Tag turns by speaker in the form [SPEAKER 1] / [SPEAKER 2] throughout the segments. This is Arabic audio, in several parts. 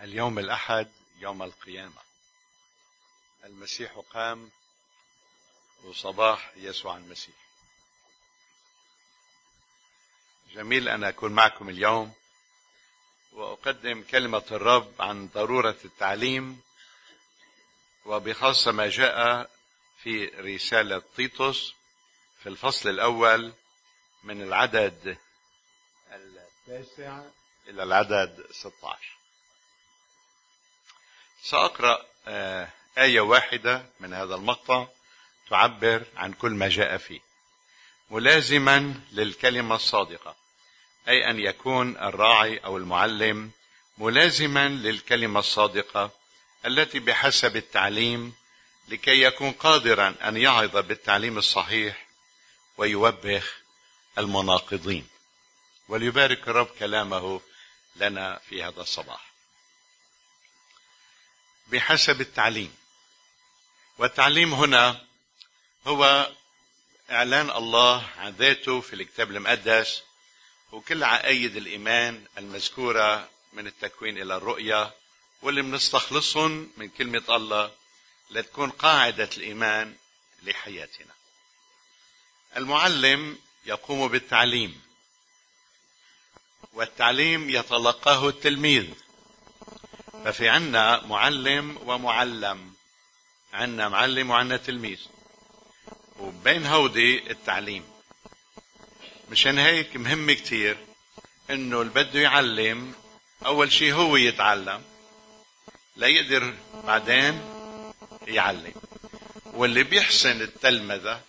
[SPEAKER 1] اليوم الأحد يوم القيامة. المسيح قام وصباح يسوع المسيح. جميل أن أكون معكم اليوم وأقدم كلمة الرب عن ضرورة التعليم وبخاصة ما جاء في رسالة تيتوس في الفصل الأول من العدد التاسع إلى العدد 16 سأقرأ آية واحدة من هذا المقطع تعبر عن كل ما جاء فيه. ملازما للكلمة الصادقة أي أن يكون الراعي أو المعلم ملازما للكلمة الصادقة التي بحسب التعليم لكي يكون قادرا أن يعظ بالتعليم الصحيح ويوبخ المناقضين. وليبارك الرب كلامه لنا في هذا الصباح. بحسب التعليم. والتعليم هنا هو إعلان الله عن ذاته في الكتاب المقدس وكل عقايد الإيمان المذكورة من التكوين إلى الرؤيه واللي بنستخلصهم من كلمة الله لتكون قاعدة الإيمان لحياتنا. المعلم يقوم بالتعليم والتعليم يتلقاه التلميذ. ففي عنا معلم ومعلم. عنا معلم وعنا تلميذ. وبين هودي التعليم. مشان هيك مهم كتير إنه اللي بده يعلم أول شيء هو يتعلم. لا يقدر بعدين يعلم. واللي بيحسن التلمذة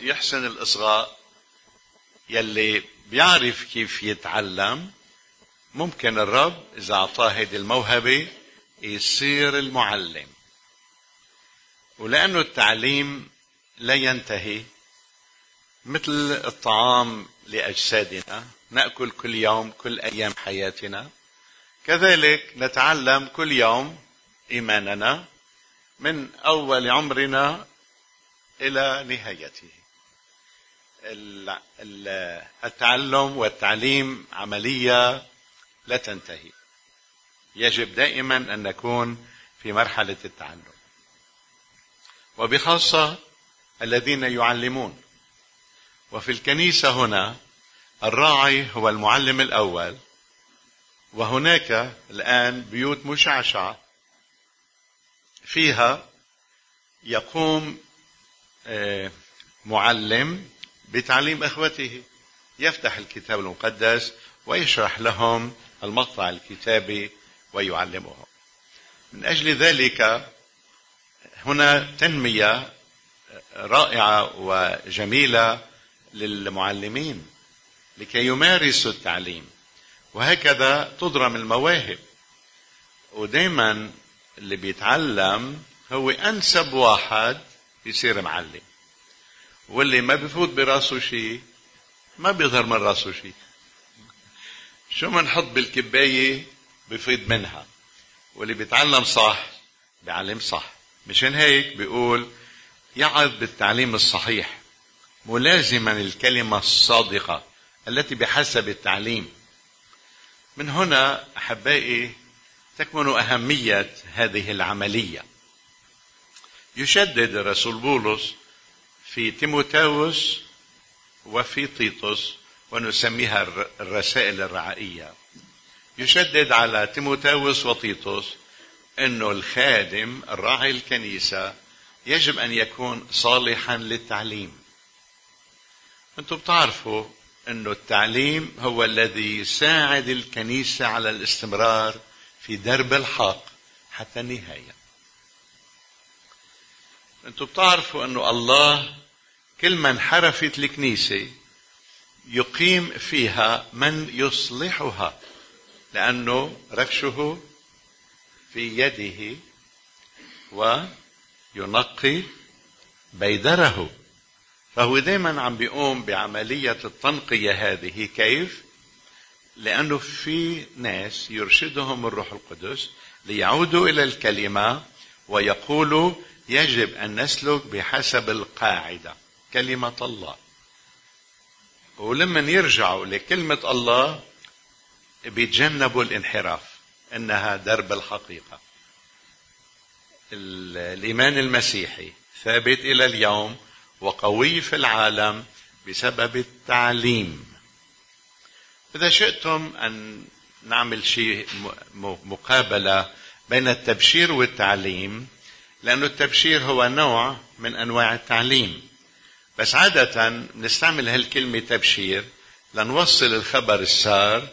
[SPEAKER 1] يحسن الإصغاء يلي بيعرف كيف يتعلم ممكن الرب إذا أعطاه هذه الموهبة يصير المعلم. ولأنه التعليم لا ينتهي مثل الطعام لأجسادنا نأكل كل يوم كل أيام حياتنا. كذلك نتعلم كل يوم إيماننا من أول عمرنا إلى نهايته. التعلم والتعليم عملية لا تنتهي. يجب دائما أن نكون في مرحلة التعلم. وبخاصة الذين يعلمون. وفي الكنيسة هنا الراعي هو المعلم الأول. وهناك الآن بيوت مشعشعة. فيها يقوم معلم بتعليم إخوته. يفتح الكتاب المقدس ويشرح لهم المقطع الكتابي ويعلمهم. من أجل ذلك هنا تنمية رائعة وجميلة للمعلمين لكي يمارسوا التعليم. وهكذا تضرم المواهب. ودائما اللي بيتعلم هو أنسب واحد يصير معلم. واللي ما بفوت براسه شيء ما بيظهر من راسه شيء شو ما نحط بالكباية بفيض منها. واللي بيتعلم صح بيعلم صح. مشان هيك بيقول يعظ بالتعليم الصحيح. ملازما الكلمة الصادقة التي بحسب التعليم. من هنا أحبائي تكمن أهمية هذه العملية. يشدد الرسول بولس في تيموتاوس وفي تيتوس ونسميها الرسائل الرعائية. يشدد على تيموتاوس وتيتوس إنه الخادم الراعي الكنيسة يجب أن يكون صالحا للتعليم. أنتم بتعرفوا إنه التعليم هو الذي يساعد الكنيسة على الاستمرار في درب الحق حتى النهاية. أنتم بتعرفوا إنه الله كل ما انحرفت الكنيسة يقيم فيها من يصلحها لأنه ركشه في يده وينقي بيدره. فهو دائما عم بيقوم بعملية التنقية هذه. كيف؟ لأنه في ناس يرشدهم الروح القدس ليعودوا إلى الكلمة ويقولوا يجب أن نسلك بحسب القاعدة. كلمة الله. ولما يرجعوا لكلمة الله بيتجنبوا الانحراف إنها درب الحقيقة. الإيمان المسيحي ثابت إلى اليوم وقوي في العالم بسبب التعليم. إذا شئتم أن نعمل شيء مقابلة بين التبشير والتعليم لأن التبشير هو نوع من أنواع التعليم. بس عادة نستعمل هالكلمة تبشير لنوصل الخبر السار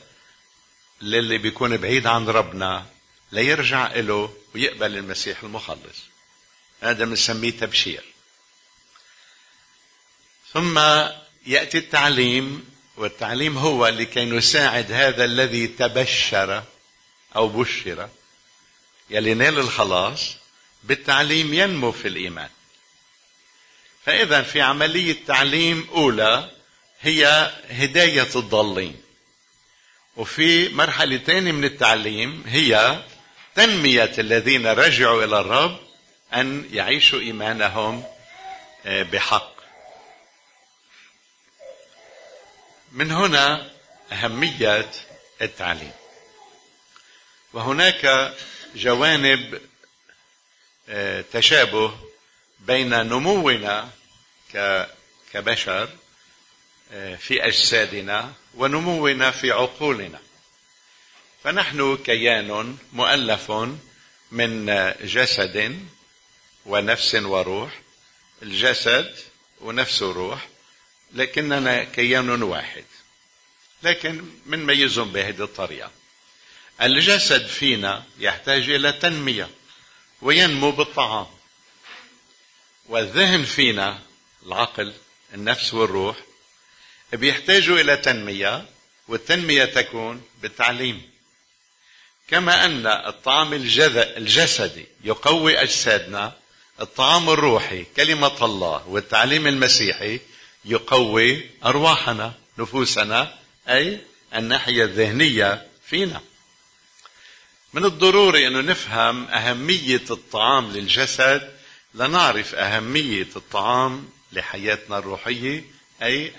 [SPEAKER 1] للي بيكون بعيد عن ربنا ليرجع له ويقبل المسيح المخلص. هذا بنسميه تبشير. ثم يأتي التعليم والتعليم هو لكي نساعد هذا الذي تبشر أو بشر يلي نال الخلاص بالتعليم ينمو في الإيمان. فإذا في عملية تعليم أولى هي هداية الضالين. وفي مرحلة ثانية من التعليم هي تنمية الذين رجعوا إلى الرب أن يعيشوا إيمانهم آه، بحق. من هنا أهمية التعليم. وهناك جوانب آه، تشابه بين نمونا كبشر آه، في أجسادنا ونمونا في عقولنا. فنحن كيان مؤلف من جسد ونفس وروح. الجسد ونفس وروح لكننا كيان واحد. لكن بنميزهم بهذه الطريقة؟ الجسد فينا يحتاج إلى تنمية وينمو بالطعام. والذهن فينا العقل النفس والروح بيحتاجوا إلى تنمية والتنمية تكون بالتعليم. كما أن الطعام الجسدي يقوي أجسادنا الطعام الروحي كلمة الله والتعليم المسيحي يقوي أرواحنا نفوسنا أي الناحية الذهنية فينا. من الضروري انه نفهم أهمية الطعام للجسد لنعرف أهمية الطعام لحياتنا الروحية أي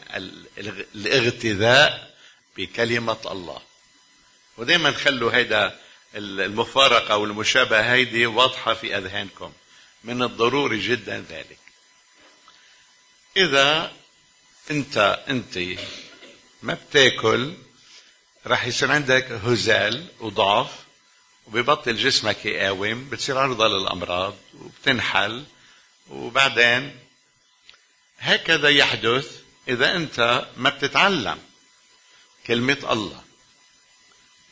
[SPEAKER 1] الاغتذاء بكلمة الله. ودائما خلوا هيدا المفارقة والمشابهة هيدي واضحة في أذهانكم. من الضروري جدا ذلك. إذا أنت أنت ما بتاكل راح يصير عندك هزال وضعف وبيبطل جسمك يقاوم بتصير عرضة للأمراض وبتنحل وبعدين هكذا يحدث إذا أنت ما بتتعلم كلمة الله.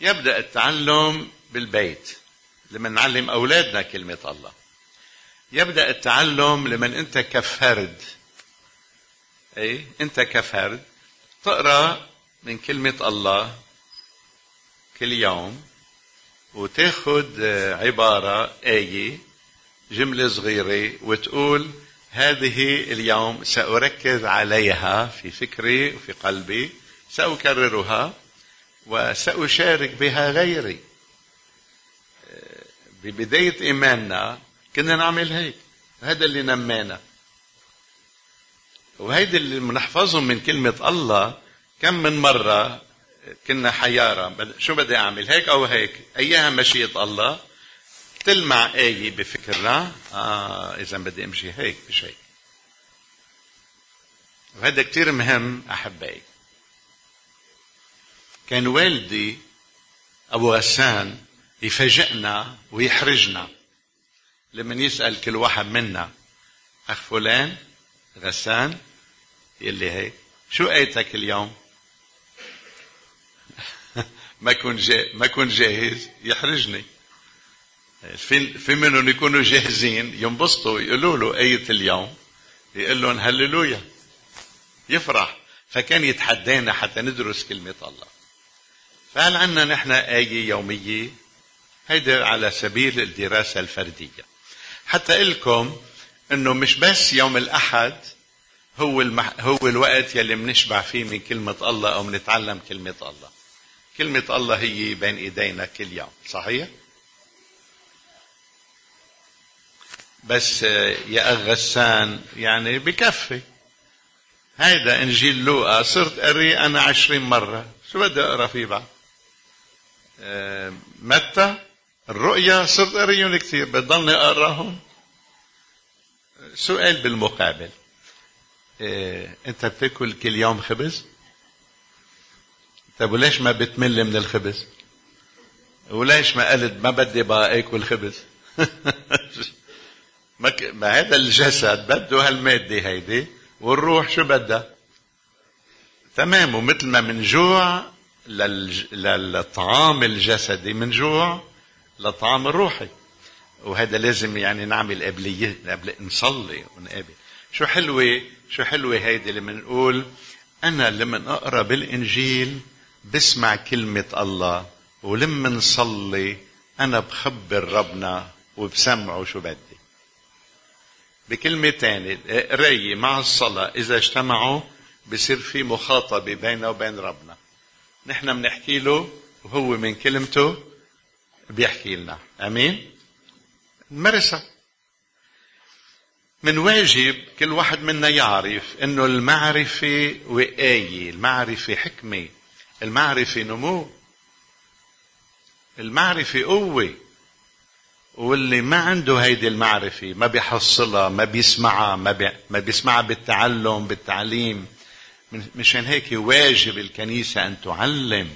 [SPEAKER 1] يبدأ التعلم بالبيت لما نعلم أولادنا كلمة الله. يبدأ التعلم لمن أنت كفرد. أي أنت كفرد. تقرأ من كلمة الله كل يوم وتاخد عبارة آية جملة صغيرة وتقول هذه اليوم سأركز عليها في فكري وفي قلبي سأكررها وسأشارك بها غيري. ببداية إيماننا كنا نعمل هيك هذا اللي نمانا. وهيدي اللي بنحفظهم من كلمة الله كم من مرة كنا حيارى شو بدي أعمل هيك أو هيك؟ اياها مشيئة الله تلمع آية بفكرنا آه إذا بدي أمشي هيك هيك وهذا كتير مهم أحبائي كان والدي أبو غسان يفاجئنا ويحرجنا. لما يسأل كل واحد منا أخ فلان غسان يقول لي هيك شو آيتك اليوم؟ ما كنت جاهز يحرجني. في منهم يكونوا جاهزين ينبسطوا يقولوا له آية اليوم؟ يقول لهم هللويا. يفرح. فكان يتحدانا حتى ندرس كلمة الله. فهل عندنا نحن آية يومية؟ هيدا على سبيل الدراسة الفردية. حتى لكم إنه مش بس يوم الأحد هو المح... هو الوقت يلي بنشبع فيه من كلمة الله أو بنتعلم كلمة الله. كلمة الله هي بين إيدينا كل يوم صحيح؟ بس يا أخ غسان يعني بكفي. هيدا انجيل لوقا صرت قري أنا عشرين مرة. شو بدي أقرأ فيه بعد آه، متى؟ الرؤيا صرت قريهم كثير بضلني أقرأهم. سؤال بالمقابل. إيه أنت بتأكل كل يوم خبز؟ طيب وليش ما بتمل من الخبز؟ وليش ما قلت ما بدي بقى أكل خبز؟ ما, هذا الجسد بده هالمادة هيدي والروح شو بدها؟ تمام ومثل ما من جوع للج... للطعام الجسدي من جوع للطعام الروحي. وهذا لازم يعني نعمل قبلية قبل نصلي ونقابل. شو حلوة؟ شو حلوة هيدي لما نقول أنا لما أقرأ بالإنجيل بسمع كلمة الله ولما نصلي أنا بخبر ربنا وبسمعه شو بدي. بكلمة تانية. قراية مع الصلاة إذا اجتمعوا بصير في مخاطبة بيننا وبين ربنا. نحن بنحكي له وهو من كلمته بيحكي لنا. أمين؟ نمارسها من واجب كل واحد منا يعرف إنه المعرفة وقاية المعرفة حكمة المعرفة نمو. المعرفة قوة. واللي ما عنده هيدي المعرفة ما بيحصلها ما بيسمعها ما, بي ما بيسمعها بالتعلم بالتعليم. مشان هيك واجب الكنيسة أن تعلم.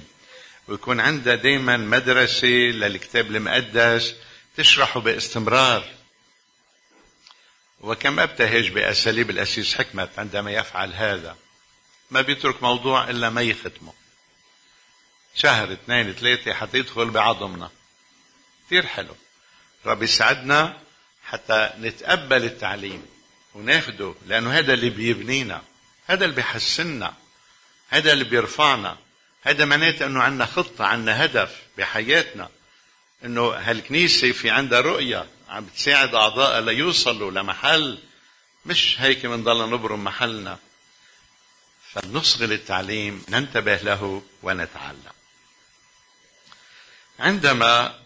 [SPEAKER 1] ويكون عندها دايما مدرسة للكتاب المقدس تشرحه باستمرار. وكم أبتهج بأساليب الأسيس حكمة عندما يفعل هذا. ما بيترك موضوع إلا ما يختمه. شهر اثنين ثلاثة حتى يدخل بعظمنا. كثير حلو. رب يساعدنا حتى نتقبل التعليم وناخده لأنه هذا اللي بيبنينا هذا اللي بيحسننا هذا اللي بيرفعنا هذا معناته أنه عندنا خطة عندنا هدف بحياتنا أنه هالكنيسة في عندها رؤية عم بتساعد أعضائها ليوصلوا لمحل مش هيك بنضل نبرم محلنا. فنصغي للتعليم ننتبه له ونتعلم. عندما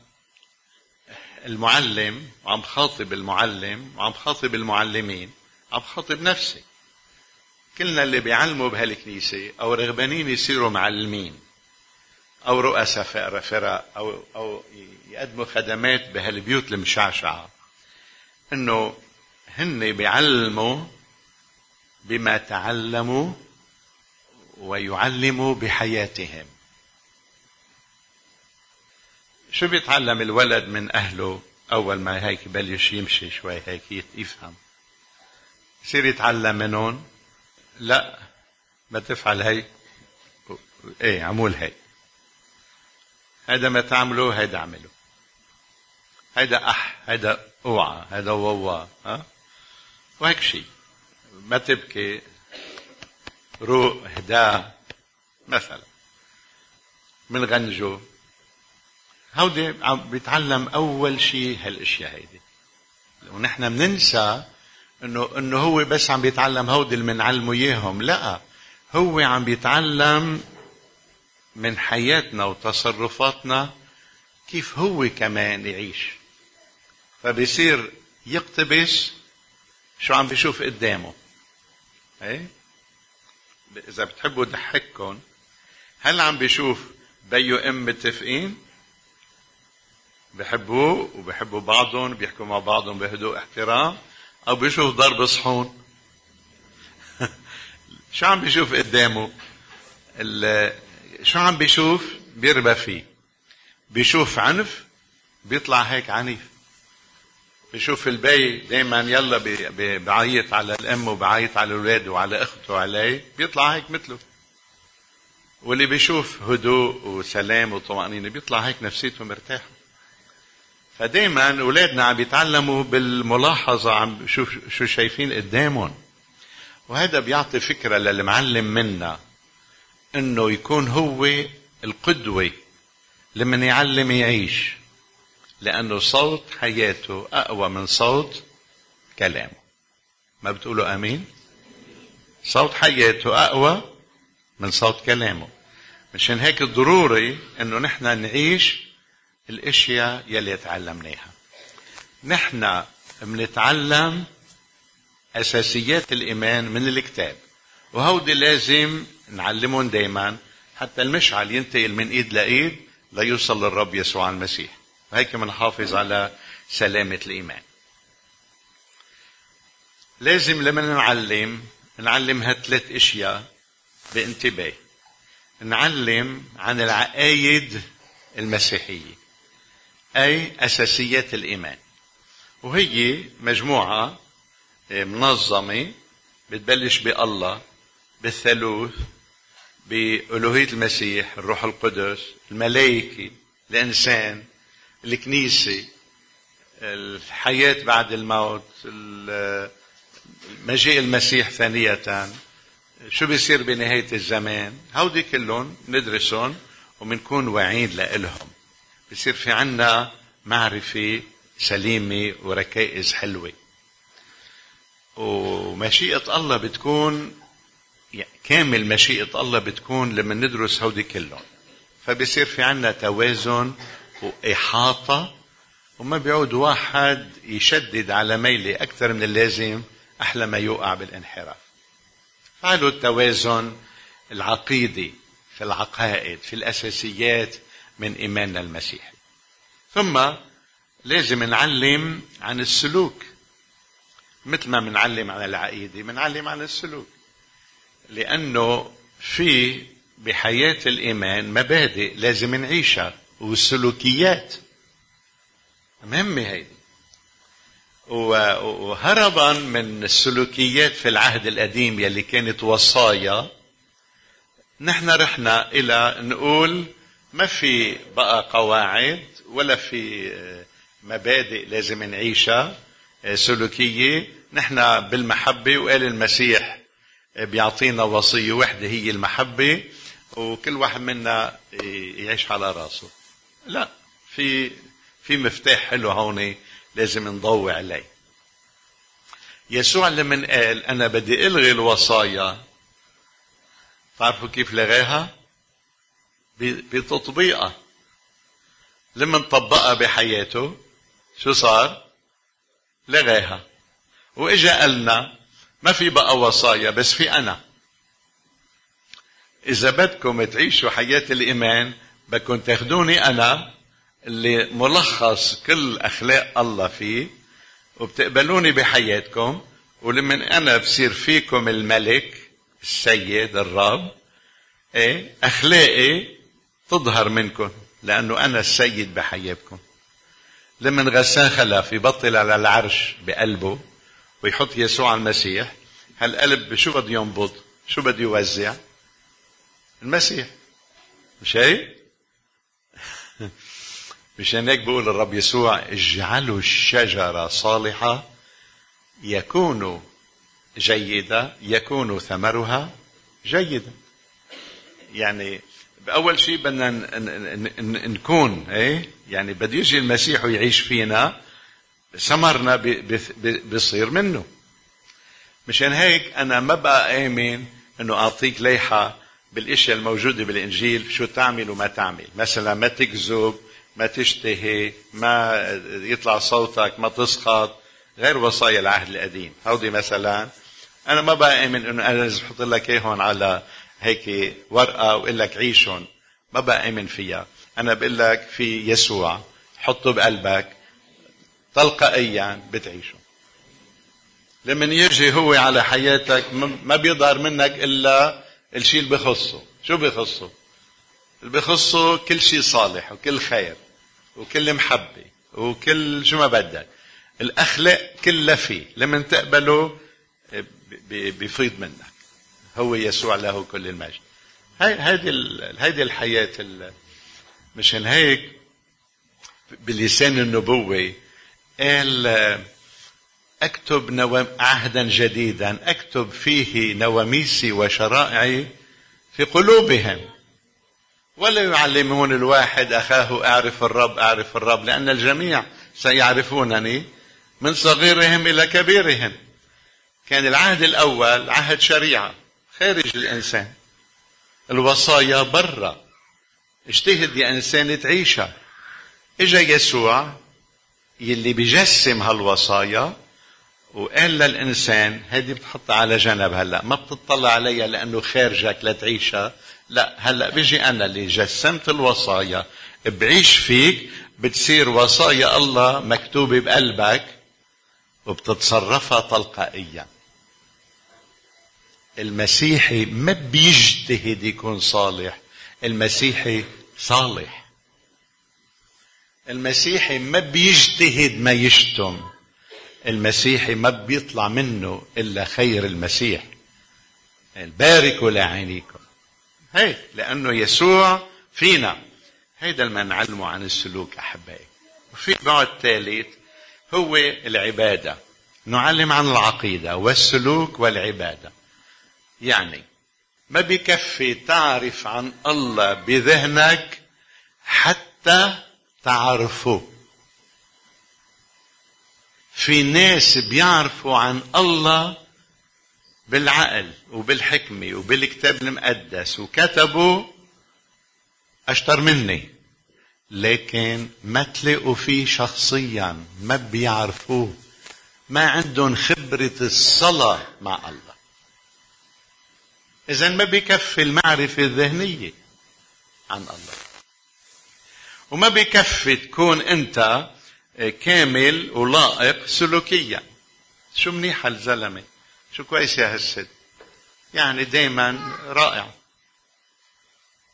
[SPEAKER 1] المعلم وعم خاطب المعلم وعم خاطب المعلمين عم خاطب نفسي. كلنا اللي بيعلموا بهالكنيسة أو رغبانين يصيروا معلمين أو رؤساء فرق أو أو يقدموا خدمات بهالبيوت المشعشعة إنه هن بيعلموا بما تعلموا ويعلموا بحياتهم. شو بيتعلم الولد من أهله؟ أول ما هيك بلش يمشي شوي هيك يفهم. يصير يتعلم منهم؟ لا. ما تفعل هيك إيه عمول هيك هذا ما تعمله هيدا اعمله هيدا أح هيدا أوعى هيدا ووا ها؟ وهيك شيء ما تبكي. روق هدا مثلا. من غنجو هودي عم بيتعلم أول شيء هالأشياء هيدي. ونحن بننسى إنه إنه هو بس عم بيتعلم هودي اللي بنعلمه إياهم لا. هو عم بيتعلم من حياتنا وتصرفاتنا كيف هو كمان يعيش. فبصير يقتبس شو عم بيشوف قدامه. إيه؟ إذا بتحبوا ضحككم هل عم بيشوف بيو إم متفقين؟ بحبوه وبحبوا بعضهم بيحكوا مع بعضهم بهدوء احترام. أو بيشوف ضرب صحون. شو عم بيشوف قدامه؟ شو عم بيشوف؟ بيربى فيه. بيشوف عنف بيطلع هيك عنيف. بيشوف البي دايما يلا بيعيط على الأم وبيعيط على الأولاد وعلى أخته وعليه بيطلع هيك مثله. واللي بيشوف هدوء وسلام وطمأنينة بيطلع هيك نفسيته مرتاحة فدايما أولادنا عم بيتعلموا بالملاحظة عم شو شو شايفين قدامهم. وهذا بيعطي فكرة للمعلم منا إنه يكون هو القدوة لمن يعلم يعيش لأنه صوت حياته أقوى من صوت كلامه. ما بتقولوا أمين؟ صوت حياته أقوى من صوت كلامه. مشان هيك ضروري إنه نحن نعيش الاشياء يلي تعلمناها. نحن بنتعلم أساسيات الإيمان من الكتاب وهودي لازم نعلمهم دايما حتى المشعل ينتقل من إيد لإيد ليوصل للرب يسوع المسيح. وهيك بنحافظ على سلامة الإيمان. لازم لما نعلم نعلم هالثلاث أشياء بانتباه. نعلم عن العقايد المسيحية. أي اساسيات الإيمان. وهي مجموعة آه، منظمة بتبلش بالله بالثالوث بألوهية المسيح الروح القدس الملائكة الإنسان الكنيسة الحياة بعد الموت مجيء المسيح ثانية. شو بيصير بنهاية الزمان؟ هودي كلهم ندرسهم وبنكون واعيين لإلهم. بصير في عنا معرفة سليمة وركائز حلوة. ومشيئة الله بتكون يعني كامل مشيئة الله بتكون لما ندرس هودي كلهم. فبصير في عنا توازن وإحاطة وما بيعود واحد يشدد على ميلة أكثر من اللازم أحلى ما يوقع بالانحراف. فعلوا التوازن العقيدي في العقائد في الأساسيات من إيماننا المسيحي ثم لازم نعلم عن السلوك. مثل ما بنعلم عن العقيدة بنعلم عن السلوك. لأنه في بحياة الإيمان مبادئ لازم نعيشها والسلوكيات. مهمة هيدي. وهربا من السلوكيات في العهد القديم يلي كانت وصايا نحن رحنا إلى نقول ما في بقى قواعد ولا في مبادئ لازم نعيشها سلوكية. نحن بالمحبة وقال المسيح بيعطينا وصية. واحدة هي المحبة وكل واحد منا يعيش على راسه. لا في في مفتاح حلو هون لازم نضوي عليه. يسوع لما قال أنا بدي ألغي الوصايا. تعرفوا كيف لغاها؟ بتطبيقها لما طبقها بحياته شو صار؟ لغاها. وإجا قالنا ما في بقى وصايا بس في أنا. إذا بدكم تعيشوا حياة الإيمان بدكم تاخذوني أنا اللي ملخص كل أخلاق الله فيه وبتقبلوني بحياتكم ولما أنا بصير فيكم الملك السيد الرب إيه أخلاقي تظهر منكم لأنه أنا السيد بحياتكم لما غسان خلف يبطل على العرش بقلبه ويحط يسوع المسيح. هالقلب شو بده ينبض؟ شو بده يوزع؟ المسيح. مش هيك؟ مشان هيك بقول الرب يسوع اجعلوا الشجرة صالحة يكون جيدة يكون ثمرها جيدا يعني بأول شيء بدنا نكون إيه؟ يعني بده يجي المسيح ويعيش فينا ثمرنا بيصير منه. مشان هيك أنا ما بقى آمن إنه أعطيك ليحة بالإشياء الموجودة بالإنجيل شو تعمل وما تعمل. مثلا ما تكذب ما تشتهي ما يطلع صوتك ما تسخط غير وصايا العهد القديم. هودي مثلا أنا ما بآمن إنه أنا لازم أحط لك اياهم على هيك ورقة واقول لك عيشهم. ما بآمن فيها. أنا بقول لك في يسوع. حطه بقلبك. تلقائيا بتعيشه. لما يجي هو على حياتك ما بيظهر منك إلا الشيء اللي بخصه. شو بخصه؟ اللي بخصه كل شيء صالح وكل خير وكل محبة وكل شو ما بدك. الأخلاق كلها فيه. لما تقبله بيفيض منك. هو يسوع له كل المجد. هذه هذه الحياة مشان هيك بلسان النبوة قال اكتب نوام عهدا جديدا اكتب فيه نواميسي وشرائعي في قلوبهم. ولا يعلمون الواحد أخاه أعرف الرب أعرف الرب لأن الجميع سيعرفونني من صغيرهم إلى كبيرهم. كان العهد الأول عهد شريعة. خارج الإنسان. الوصايا برا. اجتهد يا إنسان تعيشها. إجا يسوع يلي بجسم هالوصايا وقال للإنسان هذه بتحطها على جنب هلا. ما بتطلع عليها لأنه خارجك لتعيشها لا هلا بيجي أنا اللي جسمت الوصايا. بعيش فيك بتصير وصايا الله مكتوبة بقلبك وبتتصرفها تلقائيا. المسيحي ما بيجتهد يكون صالح المسيحي صالح. المسيحي ما بيجتهد ما يشتم المسيحي ما بيطلع منه إلا خير المسيح. باركوا لعينيكم. هيك لأنه يسوع فينا. هيدا اللي نعلمه عن السلوك أحبائي. وفي بعد ثالث هو العبادة. نعلم عن العقيدة والسلوك والعبادة. يعني ما بكفي تعرف عن الله بذهنك حتى تعرفه. في ناس بيعرفوا عن الله بالعقل وبالحكمة وبالكتاب المقدس وكتبوا أشطر مني لكن ما تلاقوا فيه شخصيا ما بيعرفوه ما عندهم خبرة الصلاة مع الله. إذا ما بيكفي المعرفة الذهنية؟ عن الله. وما بيكفي تكون أنت كامل ولائق سلوكيا. شو منيح الزلمة شو كويس يا هالست؟ يعني دايما رائع.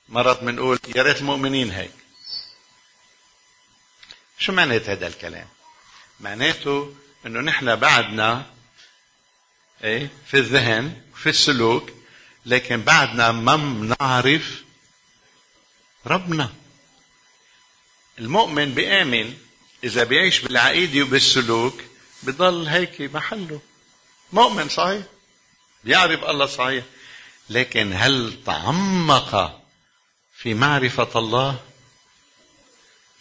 [SPEAKER 1] مرات بنقول يا ريت المؤمنين هيك. شو معنات هذا الكلام؟ معناته إنه نحن بعدنا إيه في الذهن في السلوك لكن بعدنا ما بنعرف ربنا. المؤمن بيآمن إذا بيعيش بالعقيدة وبالسلوك بضل هيك محله. مؤمن صحيح؟ بيعرف الله صحيح. لكن هل تعمق في معرفة الله؟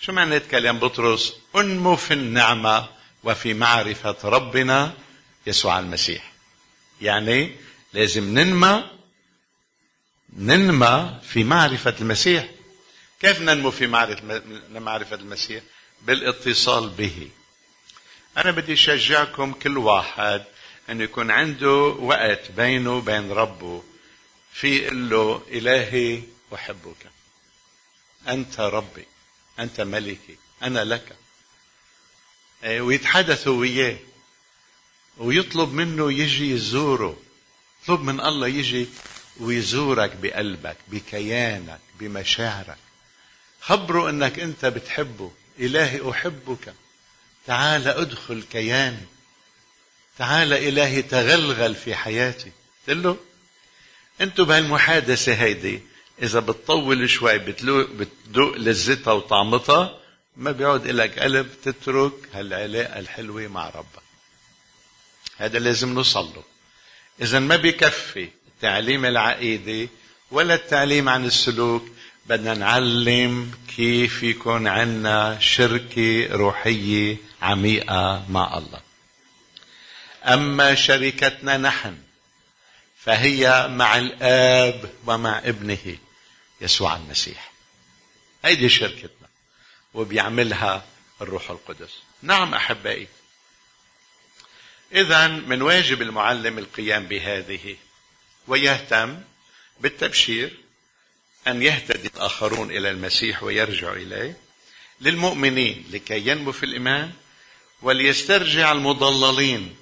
[SPEAKER 1] شو معنى كلام بطرس؟ أنمو في النعمة وفي معرفة ربنا يسوع المسيح. يعني لازم ننمى ننمى في معرفة المسيح. كيف ننمو في معرفة المسيح؟ بالاتصال به. أنا بدي أشجعكم كل واحد أن يكون عنده وقت بينه وبين ربه في له إلهي أحبك. أنت ربي. أنت ملكي. أنا لك. إيه، ويتحدثوا وياه. ويطلب منه يجي يزوره. اطلب من الله يجي ويزورك بقلبك بكيانك بمشاعرك. خبره إنك أنت بتحبه. إلهي أحبك. تعال أدخل كياني. تعال إلهي تغلغل في حياتي. قلت له أنتوا بهالمحادثة هيدي إذا بتطول شوي بتدوق لذتها وطعمتها ما بيعود لك قلب تترك هالعلاقة الحلوة مع ربك. هذا لازم نوصل له. اذا ما بكفي التعليم العقيدي ولا التعليم عن السلوك. بدنا نعلم كيف يكون عندنا شركة روحية عميقة مع الله. أما شركتنا نحن فهي مع الآب ومع ابنه يسوع المسيح. هيدي شركتنا وبيعملها الروح القدس. نعم أحبائي. إذا من واجب المعلم القيام بهذه ويهتم بالتبشير أن يهتدي الآخرون إلى المسيح ويرجعوا إليه للمؤمنين لكي ينمو في الإيمان وليسترجع المضللين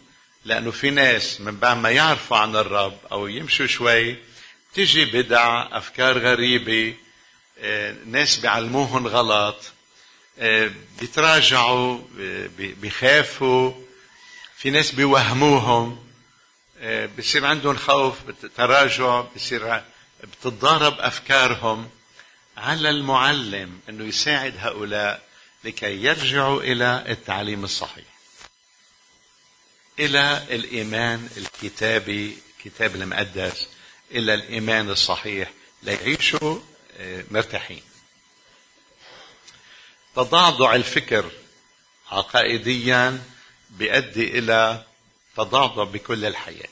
[SPEAKER 1] لأنه في ناس من بعد ما يعرفوا عن الرب أو يمشوا شوي تجي بدع أفكار غريبة آه، ناس بيعلموهم غلط آه، بيتراجعوا آه، بيخافوا في ناس بيوهموهم. بصير عندهم خوف تراجع بصير بتتضارب أفكارهم على المعلم إنه يساعد هؤلاء لكي يرجعوا إلى التعليم الصحيح إلى الإيمان الكتابي الكتاب المقدس إلى الإيمان الصحيح ليعيشوا آه، مرتاحين. تضعضع الفكر عقائديا بيؤدي إلى تضعضع بكل الحياة.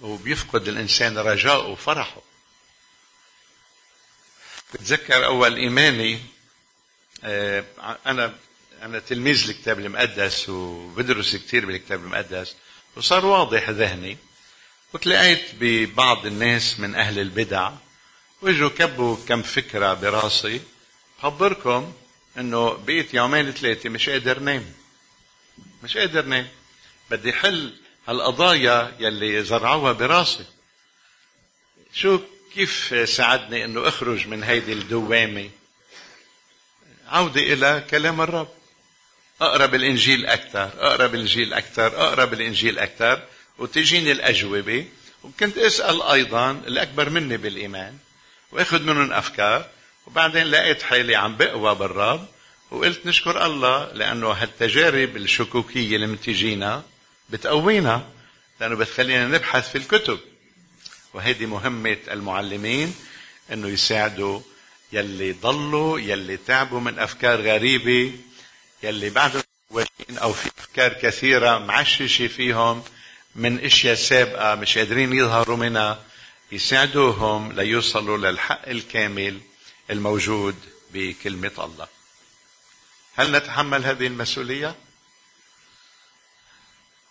[SPEAKER 1] وبيفقد الإنسان رجاءه وفرحه. بتذكر أول إيماني آه، أنا أنا تلميذ الكتاب المقدس وبدرس كثير بالكتاب المقدس وصار واضح ذهني. وتلاقيت ببعض الناس من أهل البدع وإجوا كبوا كم فكرة براسي. خبركم إنه بقيت يومين ثلاثة مش قادر نام. مش قادر نام. بدي حل هالقضايا يلي زرعوها براسي. شو كيف ساعدني إنه أخرج من هيدي الدوامة؟ عودة إلى كلام الرب. اقرا بالانجيل أكثر اقرا بالانجيل أكثر اقرا بالانجيل أكثر وتجيني الأجوبة. وكنت أسأل أيضا الأكبر مني بالإيمان وأخذ منهم أفكار وبعدين لقيت حالي عم بقوى بالرب وقلت نشكر الله لأنه هالتجارب الشكوكية اللي بتجينا بتقوينا لأنه بتخلينا نبحث في الكتب. وهذه مهمة المعلمين إنه يساعدوا يلي ضلوا يلي تعبوا من أفكار غريبة يلي بعد أو في أفكار كثيرة معششة فيهم من أشياء سابقة مش قادرين يظهروا منها. يساعدوهم ليوصلوا للحق الكامل الموجود بكلمة الله. هل نتحمل هذه المسؤولية؟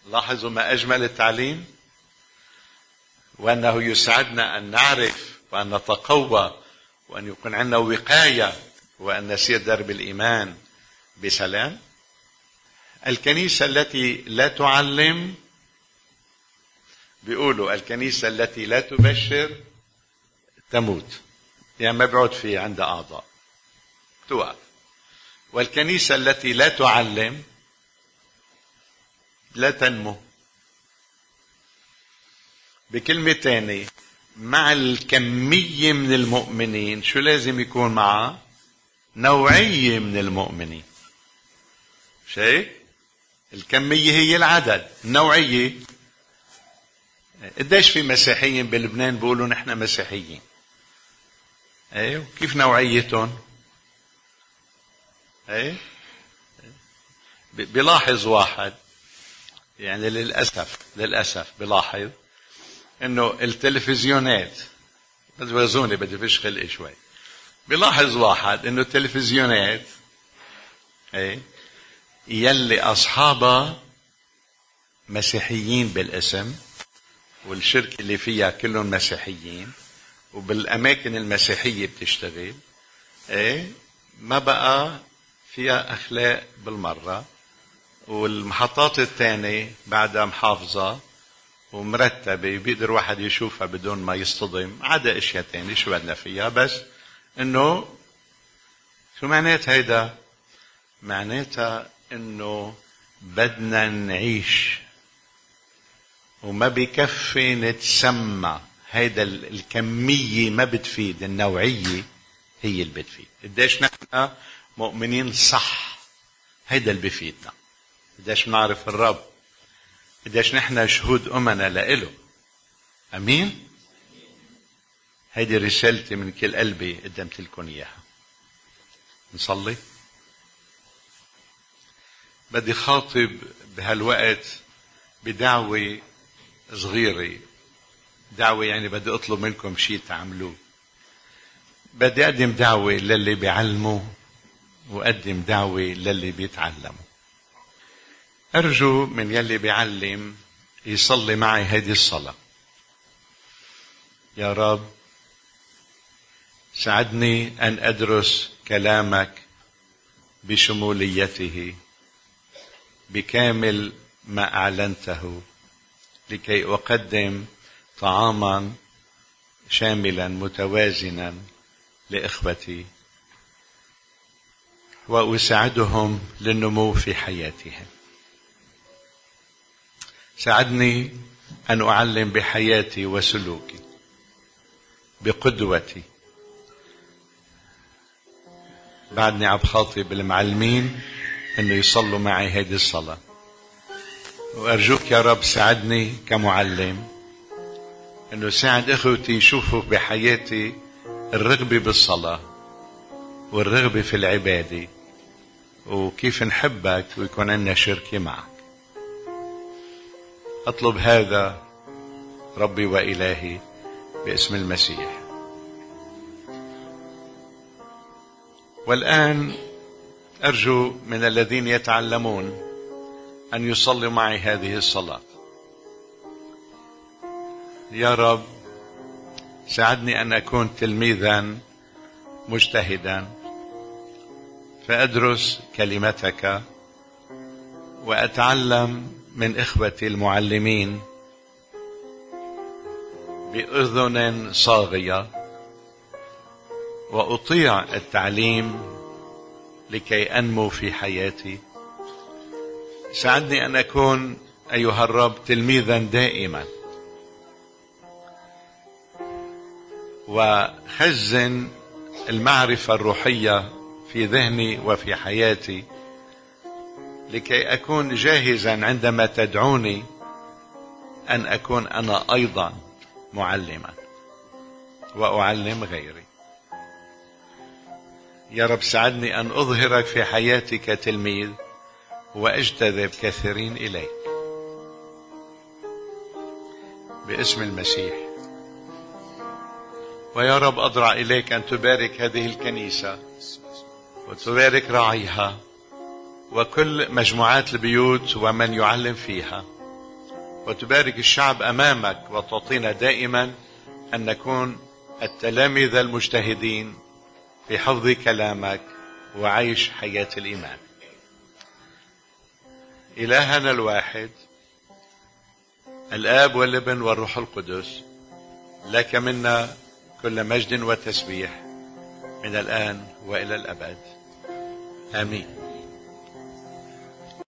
[SPEAKER 1] لاحظوا ما أجمل التعليم؟ وأنه يسعدنا أن نعرف وأن نتقوى وأن يكون عندنا وقاية وأن نسير درب الإيمان بسلام. الكنيسة التي لا تعلم بيقولوا الكنيسة التي لا تبشر تموت. يعني ما بيعود في عندها أعضاء. توقف. والكنيسة التي لا تعلم لا تنمو. بكلمة تانية مع الكمية من المؤمنين شو لازم يكون معها نوعية من المؤمنين. شيء الكمية هي العدد. النوعية قديش في مسيحيين بلبنان بيقولوا نحن مسيحيين؟ أيوه كيف نوعيتهم؟ إيه؟ بيلاحظ واحد. يعني للأسف للأسف بيلاحظ إنه التلفزيونات بس وزوني بدي فيش خلقي شوي. بيلاحظ واحد إنه التلفزيونات إيه يلي أصحابها مسيحيين بالاسم والشركة اللي فيها كلهم مسيحيين وبالأماكن المسيحية بتشتغل إيه ما بقى فيها أخلاق بالمرة. والمحطات الثانية بعدها محافظة ومرتبة بيقدر واحد يشوفها بدون ما يصطدم عدا أشياء ثانية شو بدنا فيها بس إنه شو معنات هيدا؟ معناتها إنه بدنا نعيش. وما بكفي نتسمى. هيدا الكمية ما بتفيد النوعية هي اللي بتفيد. قديش نحن مؤمنين صح؟ هيدا اللي بفيدنا. قديش بنعرف الرب. قديش نحن شهود أمنا لإله. أمين؟ هيدي رسالتي من كل قلبي قدمت لكم إياها. نصلي. بدي خاطب بهالوقت بدعوة صغيرة. دعوة يعني بدي أطلب منكم شيء تعملوه. بدي أقدم دعوة للي بيعلموا وقدم دعوة للي بيتعلموا. أرجو من يلي بيعلم يصلي معي هذه الصلاة. يا رب ساعدني أن أدرس كلامك بشموليته بكامل ما أعلنته لكي أقدم طعاما شاملا متوازنا لإخوتي وأساعدهم للنمو في حياتهم. ساعدني أن أعلم بحياتي وسلوكي بقدوتي. بعدني عم خاطب المعلمين أنه يصلوا معي هذه الصلاة. وأرجوك يا رب ساعدني كمعلم أنه ساعد أخوتي يشوفوا بحياتي الرغبة بالصلاة والرغبة في العبادة وكيف نحبك ويكون عندنا شركة معك. أطلب هذا ربي وإلهي باسم المسيح. والآن أرجو من الذين يتعلمون أن يصلوا معي هذه الصلاة. يا رب ساعدني أن أكون تلميذا مجتهدا فأدرس كلمتك وأتعلم من إخوتي المعلمين بأذن صاغية وأطيع التعليم لكي أنمو في حياتي. ساعدني أن أكون أيها الرب تلميذا دائما. وخزن المعرفة الروحية في ذهني وفي حياتي لكي أكون جاهزا عندما تدعوني أن أكون أنا أيضا معلما وأعلم غيري. يا رب ساعدني أن أظهرك في حياتي كتلميذ وأجتذب كثيرين إليك. باسم المسيح. ويا رب أضرع إليك أن تبارك هذه الكنيسة وتبارك راعيها. وكل مجموعات البيوت ومن يعلم فيها. وتبارك الشعب أمامك وتعطينا دائما أن نكون التلاميذ المجتهدين في حفظ كلامك وعيش حياة الإيمان. إلهنا الواحد الآب والابن والروح القدس لك منا كل مجد وتسبيح من الآن وإلى الأبد. آمين.